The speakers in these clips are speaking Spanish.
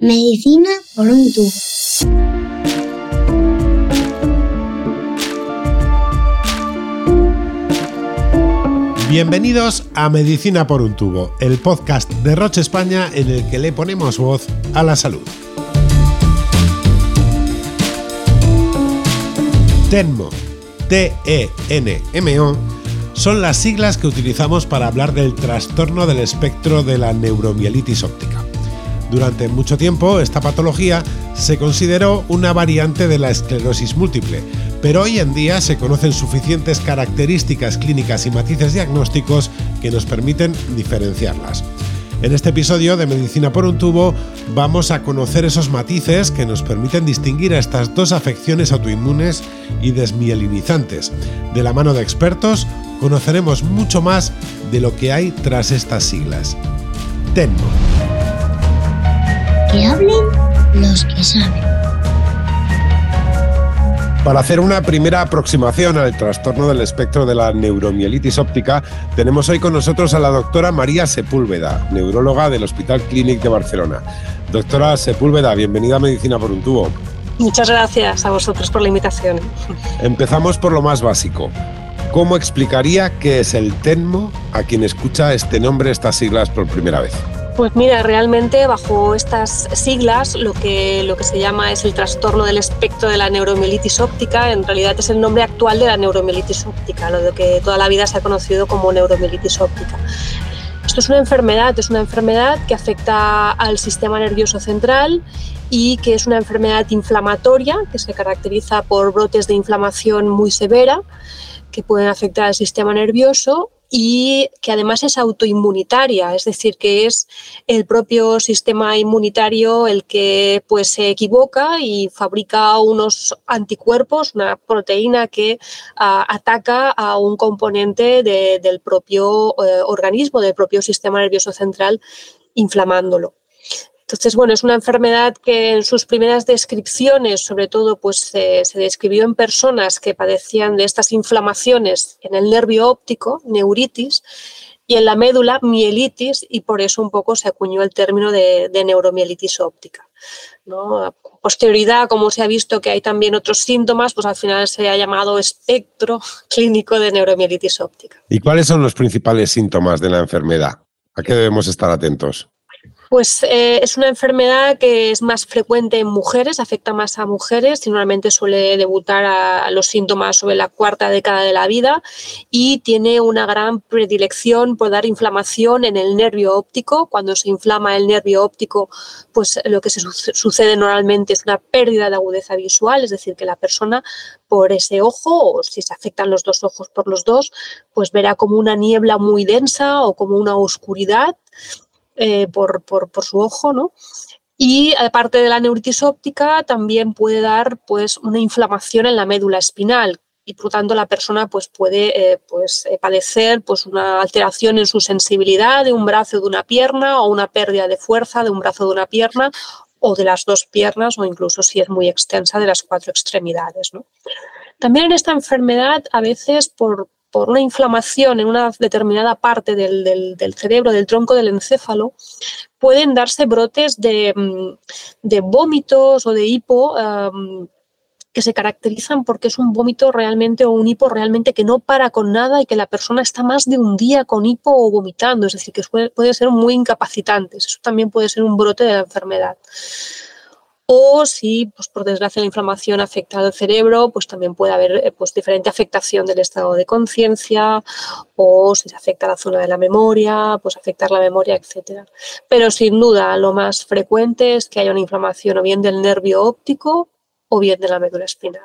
Medicina por un tubo. Bienvenidos a Medicina por un tubo, el podcast de Roche España en el que le ponemos voz a la salud. TENMO, T-E-N-M-O, son las siglas que utilizamos para hablar del trastorno del espectro de la neuromielitis óptica. Durante mucho tiempo esta patología se consideró una variante de la esclerosis múltiple, pero hoy en día se conocen suficientes características clínicas y matices diagnósticos que nos permiten diferenciarlas. En este episodio de Medicina por un tubo vamos a conocer esos matices que nos permiten distinguir a estas dos afecciones autoinmunes y desmielinizantes. De la mano de expertos conoceremos mucho más de lo que hay tras estas siglas. TENMO. Que hablen los que saben. Para hacer una primera aproximación al trastorno del espectro de la neuromielitis óptica, tenemos hoy con nosotros a la doctora María Sepúlveda, neuróloga del Hospital Clínic de Barcelona. Doctora Sepúlveda, bienvenida a Medicina por un tubo. Muchas gracias a vosotros por la invitación. Empezamos por lo más básico. ¿Cómo explicaría qué es el TENMO a quien escucha este nombre, estas siglas por primera vez? Pues mira, realmente bajo estas siglas lo que, lo que se llama es el trastorno del espectro de la neuromielitis óptica, en realidad es el nombre actual de la neuromielitis óptica, lo de que toda la vida se ha conocido como neuromielitis óptica. Esto es una enfermedad, es una enfermedad que afecta al sistema nervioso central y que es una enfermedad inflamatoria que se caracteriza por brotes de inflamación muy severa que pueden afectar al sistema nervioso y que además es autoinmunitaria, es decir, que es el propio sistema inmunitario el que pues se equivoca y fabrica unos anticuerpos, una proteína que ataca a un componente del propio eh, organismo, del propio sistema nervioso central, inflamándolo. Entonces, bueno, es una enfermedad que en sus primeras descripciones, sobre todo, pues se describió en personas que padecían de estas inflamaciones en el nervio óptico, neuritis, y en la médula, mielitis, y por eso un poco se acuñó el término de, neuromielitis óptica. posterioridad, como se ha visto que hay también otros síntomas, pues al final se ha llamado espectro clínico de neuromielitis óptica. ¿Y cuáles son los principales síntomas de la enfermedad? ¿A qué debemos estar atentos? Pues eh, es una enfermedad que es más frecuente en mujeres, afecta más a mujeres y normalmente suele debutar a, los síntomas sobre la cuarta década de la vida y tiene una gran predilección por dar inflamación en el nervio óptico. Cuando se inflama el nervio óptico, pues lo que se sucede normalmente es una pérdida de agudeza visual, es decir, que la persona por ese ojo, o si se afectan los dos ojos por los dos, pues verá como una niebla muy densa o como una oscuridad eh, por, su ojo, ¿no? Y aparte de la neuritis óptica, también puede dar pues, una inflamación en la médula espinal y por lo tanto la persona pues, puede eh, pues, eh, padecer pues, una alteración en su sensibilidad de un brazo o de una pierna o una pérdida de fuerza de un brazo o de una pierna o de las dos piernas o incluso si es muy extensa de las cuatro extremidades. ¿no? También en esta enfermedad a veces por, por una inflamación en una determinada parte del, cerebro, del tronco del encéfalo, pueden darse brotes de, mm, vómitos o de hipo que se caracterizan porque es un vómito realmente o un hipo realmente que no para con nada y que la persona está más de un día con hipo o vomitando, es decir, que puede, puede ser muy incapacitantes. Eso también puede ser un brote de la enfermedad o si, pues, por desgracia, la inflamación afecta al cerebro, pues también puede haber eh, pues, diferente afectación del estado de conciencia o si se afecta la zona de la memoria, pues afectar la memoria, etc. Pero sin duda lo más frecuente es que haya una inflamación o bien del nervio óptico o bien de la médula espinal.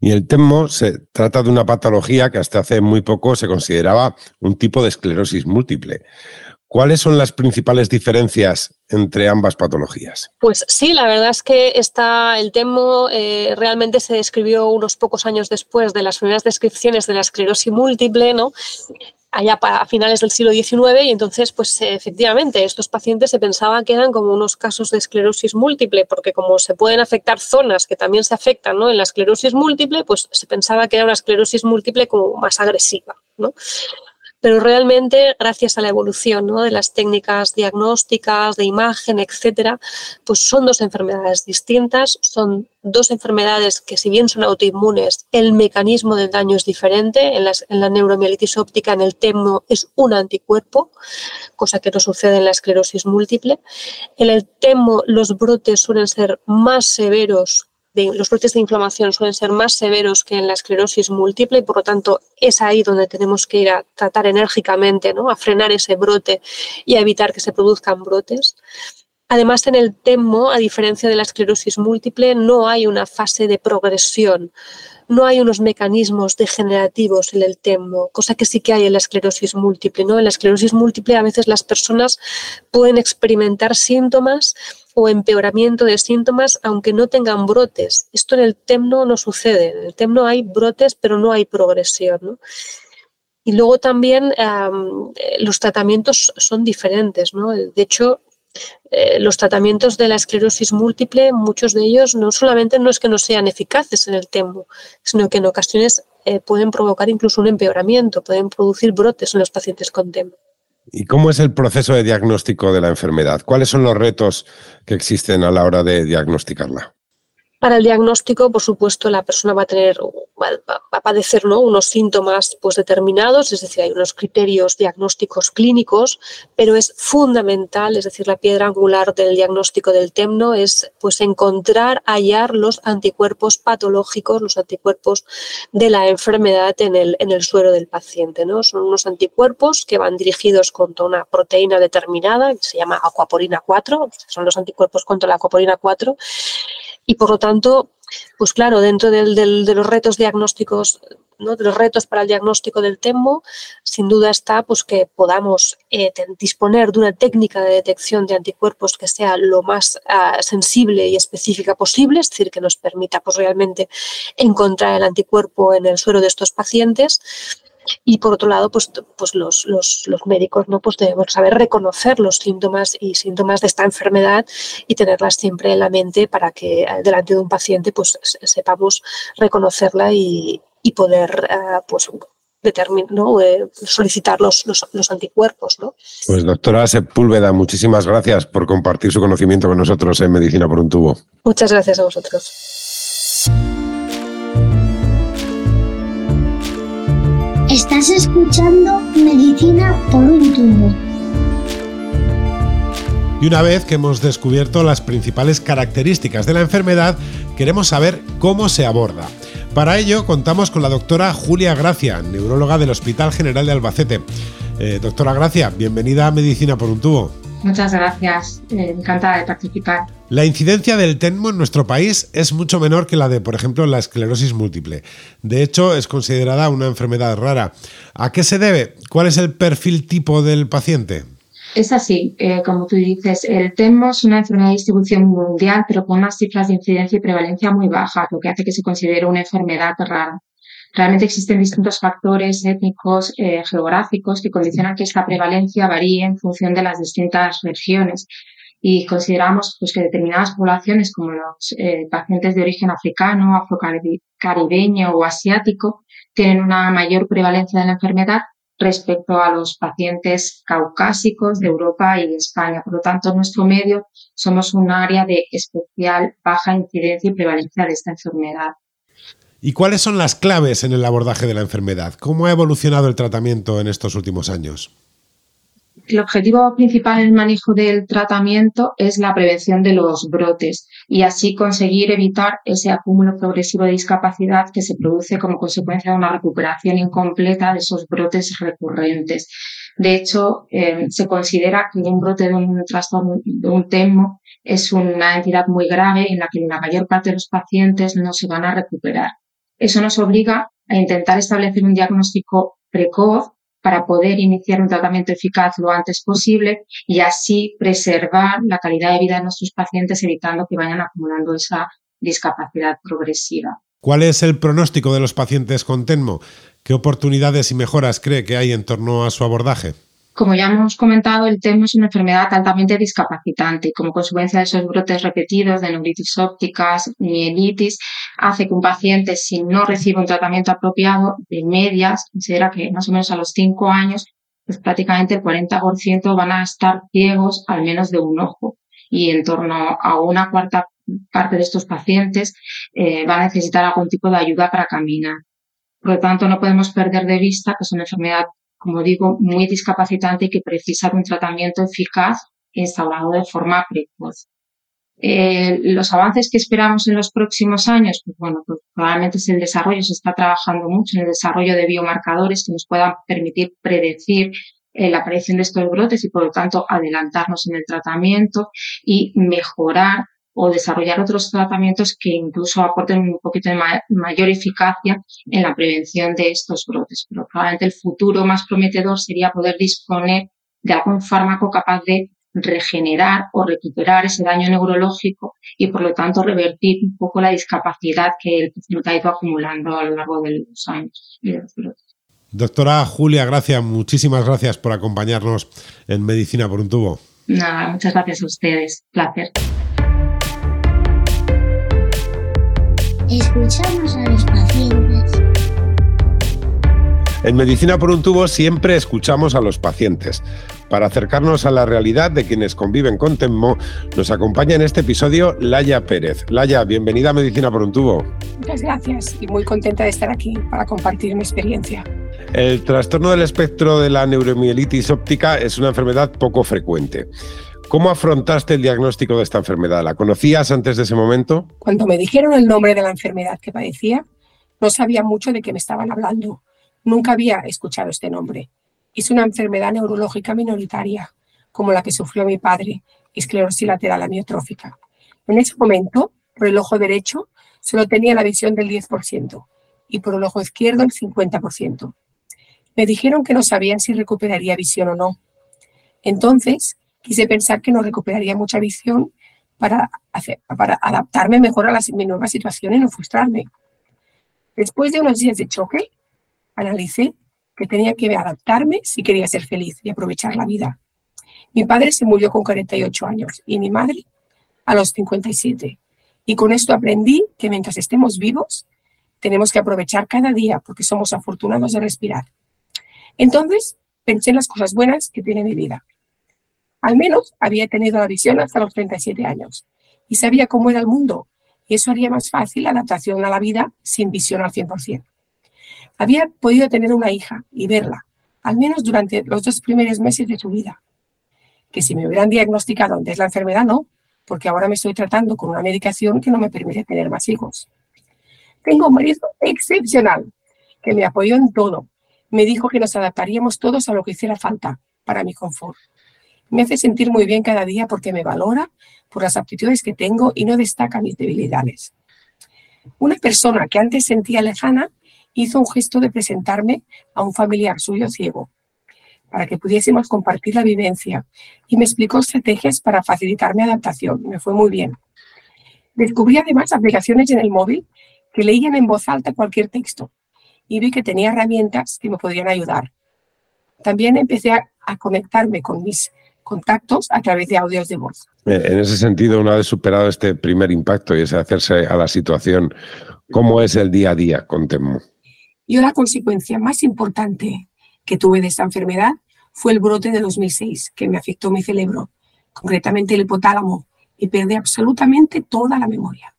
Y el TEMO se trata de una patología que hasta hace muy poco se consideraba un tipo de esclerosis múltiple. ¿Cuáles son las principales diferencias entre ambas patologías? Pues sí, la verdad es que está, el TEMO eh, realmente se describió unos pocos años después de las primeras descripciones de la esclerosis múltiple, ¿no? allá a finales del siglo XIX y entonces pues efectivamente estos pacientes se pensaban que eran como unos casos de esclerosis múltiple porque como se pueden afectar zonas que también se afectan ¿no? en la esclerosis múltiple pues se pensaba que era una esclerosis múltiple como más agresiva. ¿no? Pero realmente gracias a la evolución ¿no? de las técnicas diagnósticas, de imagen, etcétera, pues son dos enfermedades distintas, son dos enfermedades que si bien son autoinmunes, el mecanismo del daño es diferente. En, en la neuromielitis óptica, en el TEMO, es un anticuerpo, cosa que no sucede en la esclerosis múltiple. En el TEMO los brotes suelen ser más severos los brotes de inflamación suelen ser más severos que en la esclerosis múltiple y por lo tanto es ahí donde tenemos que ir a tratar enérgicamente, ¿no? a frenar ese brote y a evitar que se produzcan brotes. Además, en el TEMO, a diferencia de la esclerosis múltiple, no hay una fase de progresión, no hay unos mecanismos degenerativos en el TEMO, cosa que sí que hay en la esclerosis múltiple. ¿no? En la esclerosis múltiple a veces las personas pueden experimentar síntomas o empeoramiento de síntomas aunque no tengan brotes. Esto en el TEMNO no sucede. En el TEMNO hay brotes, pero no hay progresión. Y luego también los tratamientos son diferentes. ¿no? De hecho, eh, los tratamientos de la esclerosis múltiple, muchos de ellos no solamente no es que no sean eficaces en el TEMO, sino que en ocasiones eh, pueden provocar incluso un empeoramiento, pueden producir brotes en los pacientes con TEMO. ¿Y cómo es el proceso de diagnóstico de la enfermedad? ¿Cuáles son los retos que existen a la hora de diagnosticarla? Para el diagnóstico, por supuesto, la persona va a tener, va, a padecer ¿no? unos síntomas pues, determinados, es decir, hay unos criterios diagnósticos clínicos, pero es fundamental, es decir, la piedra angular del diagnóstico del TEMNO es pues, encontrar, hallar los anticuerpos patológicos, los anticuerpos de la enfermedad en el, en el suero del paciente. ¿no? Son unos anticuerpos que van dirigidos contra una proteína determinada, que se llama acuaporina 4, son los anticuerpos contra la acuaporina 4 y por lo tanto, pues claro, dentro de los retos diagnósticos, ¿no? de los retos para el diagnóstico del TEMO, sin duda está pues, que podamos eh, disponer de una técnica de detección de anticuerpos que sea lo más ah, sensible y específica posible, es decir, que nos permita pues, realmente encontrar el anticuerpo en el suero de estos pacientes y por otro lado, pues, pues los, los, los, médicos ¿no? pues debemos saber reconocer los síntomas y síntomas de esta enfermedad y tenerlas siempre en la mente para que eh, delante de un paciente pues sepamos reconocerla y, y poder uh, pues ¿no? Eh, solicitar los, los, los, anticuerpos. ¿no? Pues doctora Sepúlveda, muchísimas gracias por compartir su conocimiento con nosotros en Medicina por un tubo. Muchas gracias a vosotros. Estás escuchando Medicina por un tubo. Y una vez que hemos descubierto las principales características de la enfermedad, queremos saber cómo se aborda. Para ello contamos con la doctora Julia Gracia, neuróloga del Hospital General de Albacete. Eh, doctora Gracia, bienvenida a Medicina por un tubo. Muchas gracias, eh, encantada de participar. La incidencia del TENMO en nuestro país es mucho menor que la de, por ejemplo, la esclerosis múltiple. De hecho, es considerada una enfermedad rara. ¿A qué se debe? ¿Cuál es el perfil tipo del paciente? Es así, eh, como tú dices, el TENMO es una enfermedad de distribución mundial, pero con unas cifras de incidencia y prevalencia muy bajas, lo que hace que se considere una enfermedad rara. Realmente existen distintos factores étnicos, eh, geográficos, que condicionan que esta prevalencia varíe en función de las distintas regiones. Y consideramos pues, que determinadas poblaciones, como los eh, pacientes de origen africano, afrocaribeño o asiático, tienen una mayor prevalencia de la enfermedad respecto a los pacientes caucásicos de Europa y España. Por lo tanto, en nuestro medio somos un área de especial baja incidencia y prevalencia de esta enfermedad. ¿Y cuáles son las claves en el abordaje de la enfermedad? ¿Cómo ha evolucionado el tratamiento en estos últimos años? El objetivo principal en el manejo del tratamiento es la prevención de los brotes y así conseguir evitar ese acúmulo progresivo de discapacidad que se produce como consecuencia de una recuperación incompleta de esos brotes recurrentes. De hecho, eh, se considera que un brote de un trastorno, de un TEMO, es una entidad muy grave en la que la mayor parte de los pacientes no se van a recuperar. Eso nos obliga a intentar establecer un diagnóstico precoz para poder iniciar un tratamiento eficaz lo antes posible y así preservar la calidad de vida de nuestros pacientes evitando que vayan acumulando esa discapacidad progresiva. ¿Cuál es el pronóstico de los pacientes con TENMO? ¿Qué oportunidades y mejoras cree que hay en torno a su abordaje? Como ya hemos comentado, el TEM es una enfermedad altamente discapacitante y como consecuencia de esos brotes repetidos de neuritis ópticas, mielitis, hace que un paciente, si no recibe un tratamiento apropiado, de medias, considera que más o menos a los 5 años, pues prácticamente el 40% van a estar ciegos al menos de un ojo y en torno a una cuarta parte de estos pacientes eh, va a necesitar algún tipo de ayuda para caminar. Por lo tanto, no podemos perder de vista que es una enfermedad como digo, muy discapacitante y que precisa de un tratamiento eficaz instalado de forma precoz. Eh, los avances que esperamos en los próximos años, pues bueno, pues probablemente es el desarrollo, se está trabajando mucho en el desarrollo de biomarcadores que nos puedan permitir predecir eh, la aparición de estos brotes y por lo tanto adelantarnos en el tratamiento y mejorar o desarrollar otros tratamientos que incluso aporten un poquito de mayor eficacia en la prevención de estos brotes. Pero probablemente el futuro más prometedor sería poder disponer de algún fármaco capaz de regenerar o recuperar ese daño neurológico y por lo tanto revertir un poco la discapacidad que el paciente ha ido acumulando a lo largo de los años y de los brotes. Doctora Julia Gracia, muchísimas gracias por acompañarnos en Medicina por un tubo. Nada, muchas gracias a ustedes. Placer. Escuchamos a los pacientes. En Medicina por un tubo siempre escuchamos a los pacientes. Para acercarnos a la realidad de quienes conviven con TEMMO, nos acompaña en este episodio Laya Pérez. Laya, bienvenida a Medicina por un tubo. Muchas gracias y muy contenta de estar aquí para compartir mi experiencia. El trastorno del espectro de la neuromielitis óptica es una enfermedad poco frecuente. ¿Cómo afrontaste el diagnóstico de esta enfermedad? ¿La conocías antes de ese momento? Cuando me dijeron el nombre de la enfermedad que padecía, no sabía mucho de qué me estaban hablando. Nunca había escuchado este nombre. Es una enfermedad neurológica minoritaria, como la que sufrió mi padre, esclerosis lateral amiotrófica. En ese momento, por el ojo derecho, solo tenía la visión del 10% y por el ojo izquierdo el 50%. Me dijeron que no sabían si recuperaría visión o no. Entonces, quise pensar que no recuperaría mucha visión para, hacer, para adaptarme mejor a la, mi nueva situación y no frustrarme. Después de unos días de choque, analicé que tenía que adaptarme si quería ser feliz y aprovechar la vida. Mi padre se murió con 48 años y mi madre a los 57. Y con esto aprendí que mientras estemos vivos, tenemos que aprovechar cada día porque somos afortunados de respirar. Entonces, pensé en las cosas buenas que tiene mi vida. Al menos había tenido la visión hasta los 37 años y sabía cómo era el mundo y eso haría más fácil la adaptación a la vida sin visión al 100%. Había podido tener una hija y verla, al menos durante los dos primeros meses de su vida. Que si me hubieran diagnosticado antes la enfermedad, no, porque ahora me estoy tratando con una medicación que no me permite tener más hijos. Tengo un marido excepcional, que me apoyó en todo. Me dijo que nos adaptaríamos todos a lo que hiciera falta para mi confort. Me hace sentir muy bien cada día porque me valora por las aptitudes que tengo y no destaca mis debilidades. Una persona que antes sentía lejana hizo un gesto de presentarme a un familiar suyo ciego para que pudiésemos compartir la vivencia y me explicó estrategias para facilitar mi adaptación. Me fue muy bien. Descubrí además aplicaciones en el móvil que leían en voz alta cualquier texto y vi que tenía herramientas que me podrían ayudar. También empecé a, conectarme con mis contactos a través de audios de voz. Eh, en ese sentido, una vez superado este primer impacto y ese hacerse a la situación, ¿cómo es el día a día con Temo? Yo la consecuencia más importante que tuve de esta enfermedad fue el brote de 2006, que me afectó mi cerebro, concretamente el hipotálamo, y perdí absolutamente toda la memoria.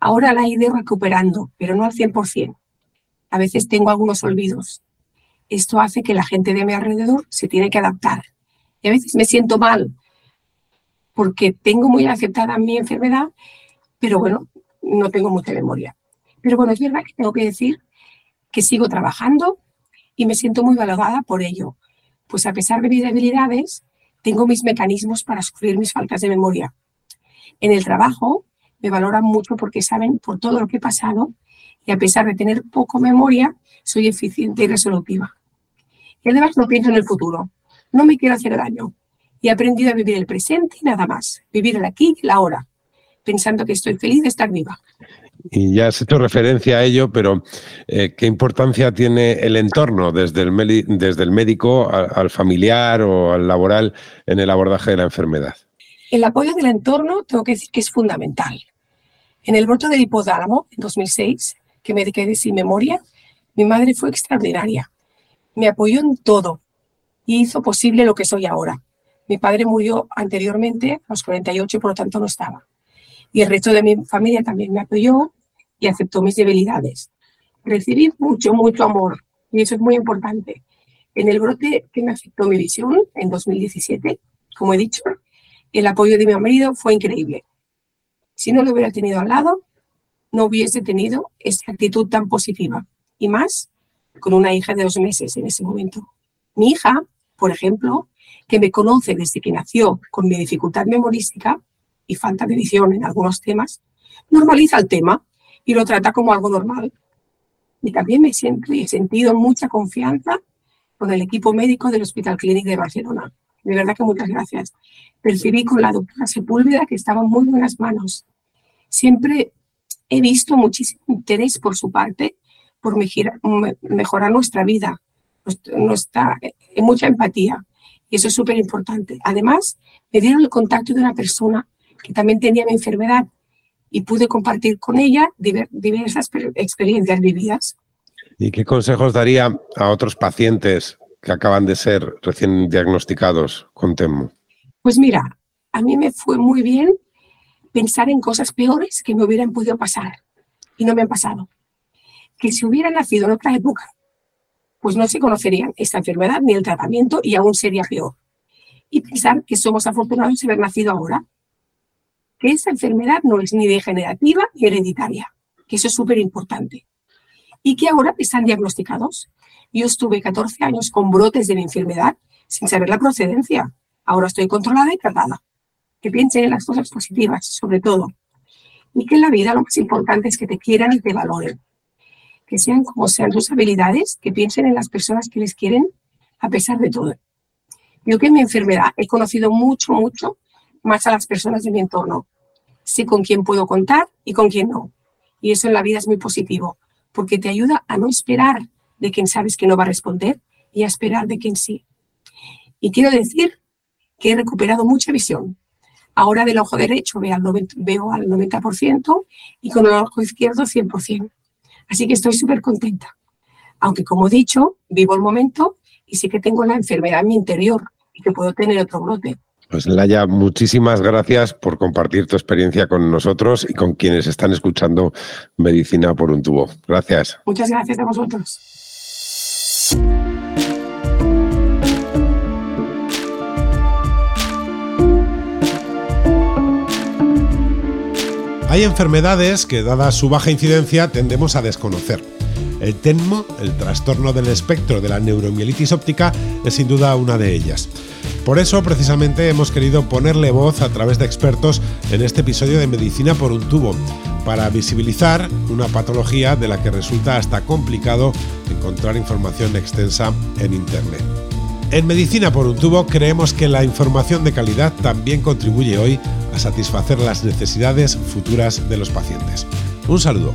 Ahora la he ido recuperando, pero no al 100%. A veces tengo algunos olvidos. Esto hace que la gente de mi alrededor se tiene que adaptar y a veces me siento mal porque tengo muy aceptada mi enfermedad, pero bueno, no tengo mucha memoria. Pero bueno, es verdad que tengo que decir que sigo trabajando y me siento muy valorada por ello. Pues a pesar de mis debilidades, tengo mis mecanismos para sufrir mis faltas de memoria. En el trabajo me valoran mucho porque saben por todo lo que he pasado y a pesar de tener poco memoria, soy eficiente y resolutiva. Y además no pienso en el futuro. No me quiero hacer daño. He aprendido a vivir el presente y nada más. Vivir el aquí y la ahora, pensando que estoy feliz de estar viva. Y ya has hecho referencia a ello, pero eh, ¿qué importancia tiene el entorno desde el, desde el médico al, familiar o al laboral en el abordaje de la enfermedad? El apoyo del entorno tengo que decir que es fundamental. En el brote del hipotálamo, en 2006, que me quedé sin memoria, mi madre fue extraordinaria. Me apoyó en todo y hizo posible lo que soy ahora. Mi padre murió anteriormente, a los 48, y por lo tanto no estaba y el resto de mi familia también me apoyó y aceptó mis debilidades. Recibí mucho, mucho amor y eso es muy importante. En el brote que me afectó mi visión en 2017, como he dicho, el apoyo de mi marido fue increíble. Si no lo hubiera tenido al lado, no hubiese tenido esa actitud tan positiva. Y más con una hija de dos meses en ese momento. Mi hija, por ejemplo, que me conoce desde que nació con mi dificultad memorística, y falta de visión en algunos temas, normaliza el tema y lo trata como algo normal. Y también me siento y he sentido mucha confianza con el equipo médico del Hospital Clínic de Barcelona. De verdad que muchas gracias. Percibí con la doctora Sepúlveda que estaba en muy buenas manos. Siempre he visto muchísimo interés por su parte por mejorar nuestra vida, nuestra, mucha empatía. Y eso es súper importante. Además, me dieron el contacto de una persona que también tenía mi enfermedad y pude compartir con ella diversas experiencias vividas. ¿Y qué consejos daría a otros pacientes que acaban de ser recién diagnosticados con TEMO? Pues mira, a mí me fue muy bien pensar en cosas peores que me hubieran podido pasar y no me han pasado. Que si hubiera nacido en otra época, pues no se conocerían esta enfermedad ni el tratamiento y aún sería peor. Y pensar que somos afortunados de haber nacido ahora, que esa enfermedad no es ni degenerativa ni hereditaria, que eso es súper importante. Y que ahora están diagnosticados. Yo estuve 14 años con brotes de la enfermedad sin saber la procedencia. Ahora estoy controlada y tratada. Que piensen en las cosas positivas, sobre todo. Y que en la vida lo más importante es que te quieran y te valoren. Que sean como sean tus habilidades, que piensen en las personas que les quieren a pesar de todo. Yo que en mi enfermedad he conocido mucho, mucho más a las personas de mi entorno. Sé con quién puedo contar y con quién no. Y eso en la vida es muy positivo, porque te ayuda a no esperar de quien sabes que no va a responder y a esperar de quien sí. Y quiero decir que he recuperado mucha visión. Ahora del ojo derecho veo al 90%, veo al 90% y con el ojo izquierdo 100%. Así que estoy súper contenta. Aunque, como he dicho, vivo el momento y sé que tengo la enfermedad en mi interior y que puedo tener otro brote. Pues Laya, muchísimas gracias por compartir tu experiencia con nosotros y con quienes están escuchando Medicina por un tubo. Gracias. Muchas gracias a vosotros. Hay enfermedades que, dada su baja incidencia, tendemos a desconocer. El TENMO, el trastorno del espectro de la neuromielitis óptica, es sin duda una de ellas. Por eso, precisamente, hemos querido ponerle voz a través de expertos en este episodio de Medicina por un tubo, para visibilizar una patología de la que resulta hasta complicado encontrar información extensa en Internet. En Medicina por un tubo creemos que la información de calidad también contribuye hoy a satisfacer las necesidades futuras de los pacientes. Un saludo.